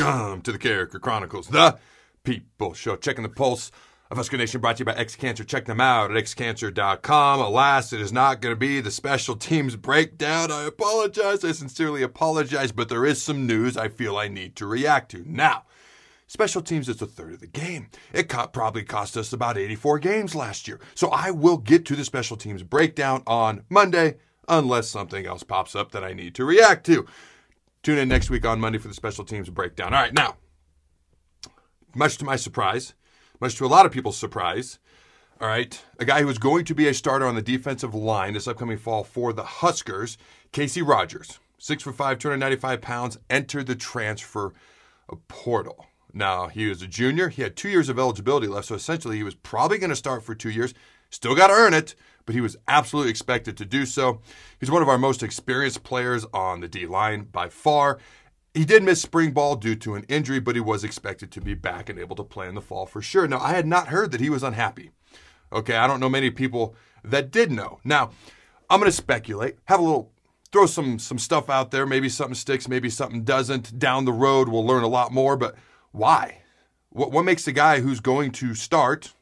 Welcome to the Character Chronicles, the People Show. Checking the pulse of Husker Nation brought to you by X Cancer. Check them out at xcancer.com. Alas, it is not going to be the special teams breakdown. I apologize. I sincerely apologize, but there is some news I feel I need to react to. Now, Special teams is a third of the game. It co- probably cost us about 84 games last year. So I will get to the special teams breakdown on Monday, unless something else pops up that I need to react to. Tune in next week on Monday for the special teams breakdown. All right, now, much to my surprise, much to a lot of people's surprise, all right, a guy who was going to be a starter on the defensive line this upcoming fall for the Huskers, Casey Rogers, six foot five, 295 pounds, entered the transfer portal. Now, he was a junior. He had two years of eligibility left, so essentially he was probably going to start for two years. Still got to earn it, but he was absolutely expected to do so. He's one of our most experienced players on the D line by far. He did miss spring ball due to an injury, but he was expected to be back and able to play in the fall for sure. Now, I had not heard that he was unhappy. Okay, I don't know many people that did know. Now, I'm going to speculate, have a little throw some some stuff out there, maybe something sticks, maybe something doesn't. Down the road we'll learn a lot more, but why? What, what makes the guy who's going to start,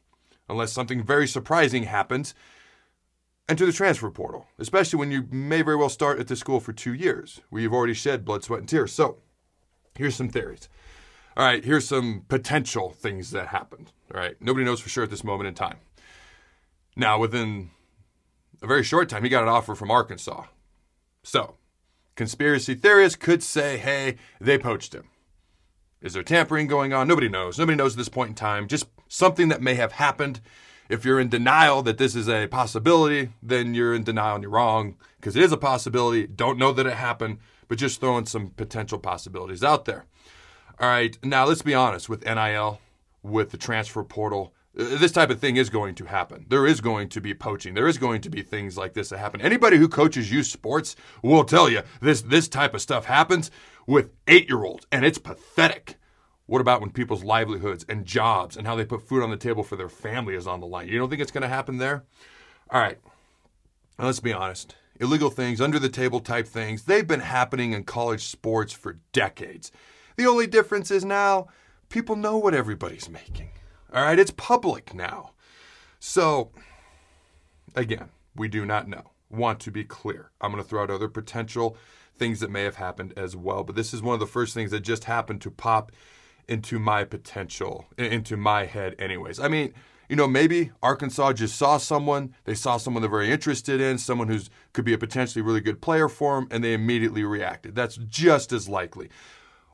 unless something very surprising happens, enter the transfer portal, especially when you may very well start at the school for two years, where you've already shed blood, sweat, and tears. So, here's some theories. All right, here's some potential things that happened. All right, nobody knows for sure at this moment in time. Now, within a very short time, he got an offer from Arkansas. So, conspiracy theorists could say, hey, they poached him. Is there tampering going on? Nobody knows. Nobody knows at this point in time. Just something that may have happened. If you're in denial that this is a possibility, then you're in denial and you're wrong because it is a possibility. Don't know that it happened, but just throwing some potential possibilities out there. All right, now let's be honest with NIL, with the transfer portal. uh, This type of thing is going to happen. There is going to be poaching. There is going to be things like this that happen. Anybody who coaches youth sports will tell you this this type of stuff happens with eight year olds, and it's pathetic. What about when people's livelihoods and jobs and how they put food on the table for their family is on the line? You don't think it's going to happen there? All right. Now, let's be honest. Illegal things, under the table type things, they've been happening in college sports for decades. The only difference is now people know what everybody's making. All right, it's public now. So, again, we do not know. Want to be clear. I'm going to throw out other potential things that may have happened as well, but this is one of the first things that just happened to pop into my potential, into my head, anyways. I mean, you know, maybe Arkansas just saw someone, they saw someone they're very interested in, someone who's could be a potentially really good player for them, and they immediately reacted. That's just as likely.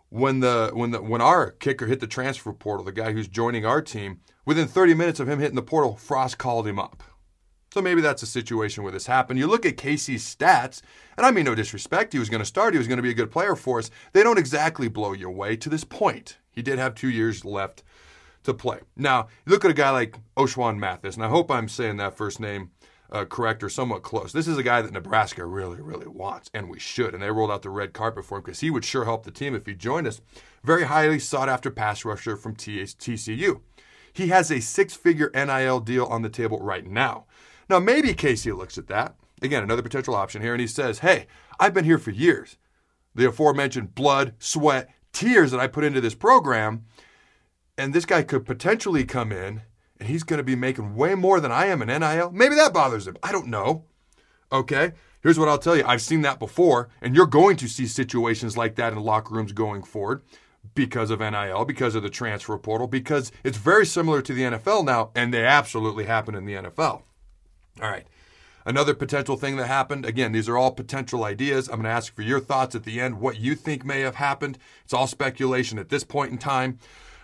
When the when the when our kicker hit the transfer portal, the guy who's joining our team, within 30 minutes of him hitting the portal, Frost called him up. So maybe that's a situation where this happened. You look at Casey's stats, and I mean no disrespect, he was going to start, he was going to be a good player for us. They don't exactly blow you away to this point. He did have two years left to play. Now, you look at a guy like Ochaun Mathis, and I hope I'm saying that first name uh, correct or somewhat close. This is a guy that Nebraska really, really wants, and we should. And they rolled out the red carpet for him because he would sure help the team if he joined us. Very highly sought after pass rusher from TCU. He has a six figure NIL deal on the table right now. Now, maybe Casey looks at that. Again, another potential option here, and he says, Hey, I've been here for years. The aforementioned blood, sweat, tears that I put into this program, and this guy could potentially come in and he's going to be making way more than I am in NIL. Maybe that bothers him. I don't know. Okay. Here's what I'll tell you I've seen that before, and you're going to see situations like that in locker rooms going forward because of NIL, because of the transfer portal, because it's very similar to the NFL now, and they absolutely happen in the NFL. All right. Another potential thing that happened, again, these are all potential ideas. I'm going to ask for your thoughts at the end, what you think may have happened. It's all speculation at this point in time.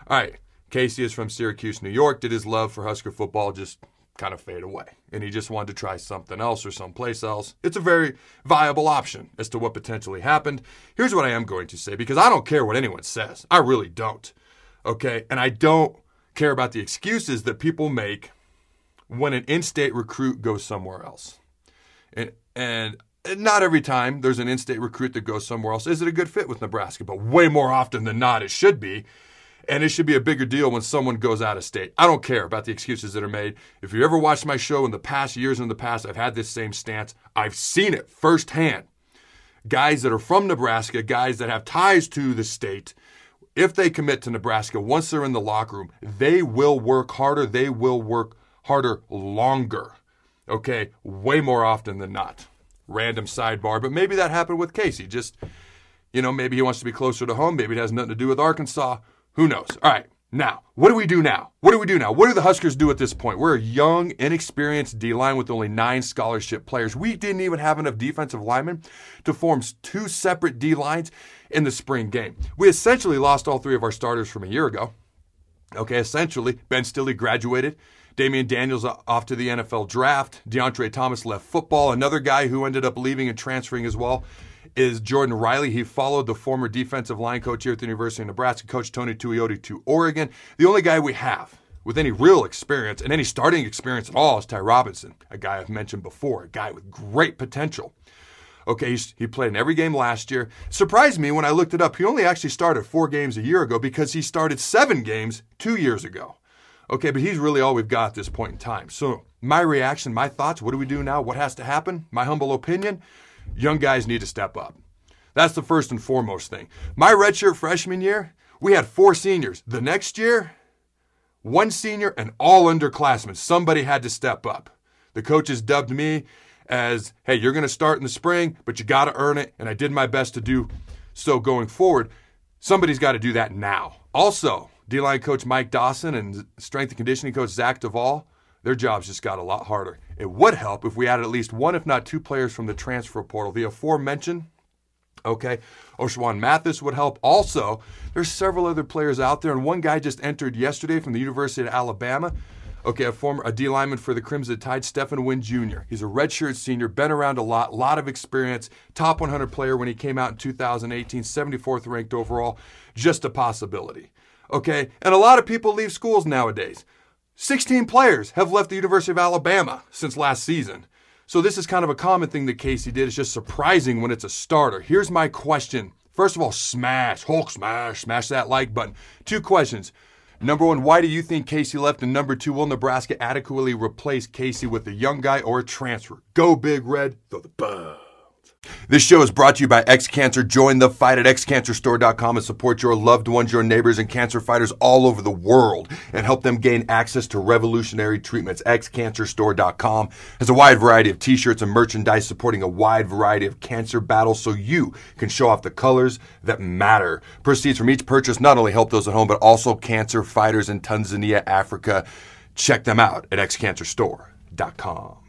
All right. Casey is from Syracuse, New York. Did his love for Husker football just kind of fade away? And he just wanted to try something else or someplace else. It's a very viable option as to what potentially happened. Here's what I am going to say because I don't care what anyone says. I really don't. Okay. And I don't care about the excuses that people make when an in-state recruit goes somewhere else. And and not every time there's an in-state recruit that goes somewhere else is it a good fit with Nebraska, but way more often than not it should be. And it should be a bigger deal when someone goes out of state. I don't care about the excuses that are made. If you ever watched my show in the past years in the past, I've had this same stance. I've seen it firsthand. Guys that are from Nebraska, guys that have ties to the state, if they commit to Nebraska, once they're in the locker room, they will work harder. They will work harder longer. Okay, way more often than not. Random sidebar, but maybe that happened with Casey. Just, you know, maybe he wants to be closer to home. Maybe it has nothing to do with Arkansas. Who knows? All right. Now, what do we do now? What do we do now? What do the Huskers do at this point? We're a young, inexperienced D line with only nine scholarship players. We didn't even have enough defensive linemen to form two separate D lines in the spring game. We essentially lost all three of our starters from a year ago. Okay, essentially, Ben Stille graduated. Damion Daniels off to the NFL draft. Deontre Thomas left football. Another guy who ended up leaving and transferring as well is Jordan Riley. He followed the former defensive line coach here at the University of Nebraska, Coach Tony Tuioti, to Oregon. The only guy we have with any real experience and any starting experience at all is Ty Robinson, a guy I've mentioned before, a guy with great potential. Okay, he played in every game last year. Surprised me when I looked it up. He only actually started four games a year ago because he started seven games two years ago. Okay, but he's really all we've got at this point in time. So, my reaction, my thoughts, what do we do now? What has to happen? My humble opinion young guys need to step up. That's the first and foremost thing. My redshirt freshman year, we had four seniors. The next year, one senior and all underclassmen. Somebody had to step up. The coaches dubbed me as, hey, you're going to start in the spring, but you got to earn it. And I did my best to do so going forward. Somebody's got to do that now. Also, D line coach Mike Dawson and strength and conditioning coach Zach Duval, their jobs just got a lot harder. It would help if we added at least one, if not two players from the transfer portal. The aforementioned, okay, Ochaun Mathis would help. Also, there's several other players out there, and one guy just entered yesterday from the University of Alabama. Okay, a former a D lineman for the Crimson Tide, Stephon Wynn Jr. He's a redshirt senior, been around a lot, lot of experience, top 100 player when he came out in 2018, 74th ranked overall. Just a possibility. Okay, and a lot of people leave schools nowadays. 16 players have left the University of Alabama since last season. So this is kind of a common thing that Casey did. It's just surprising when it's a starter. Here's my question. First of all, smash, Hulk smash, smash that like button. Two questions. Number one, why do you think Casey left? And number two, will Nebraska adequately replace Casey with a young guy or a transfer? Go Big Red, throw the. This show is brought to you by X Cancer. Join the fight at xcancerstore.com and support your loved ones, your neighbors, and cancer fighters all over the world and help them gain access to revolutionary treatments. xcancerstore.com has a wide variety of t-shirts and merchandise supporting a wide variety of cancer battles so you can show off the colors that matter. Proceeds from each purchase not only help those at home, but also cancer fighters in Tanzania, Africa. Check them out at xcancerstore.com.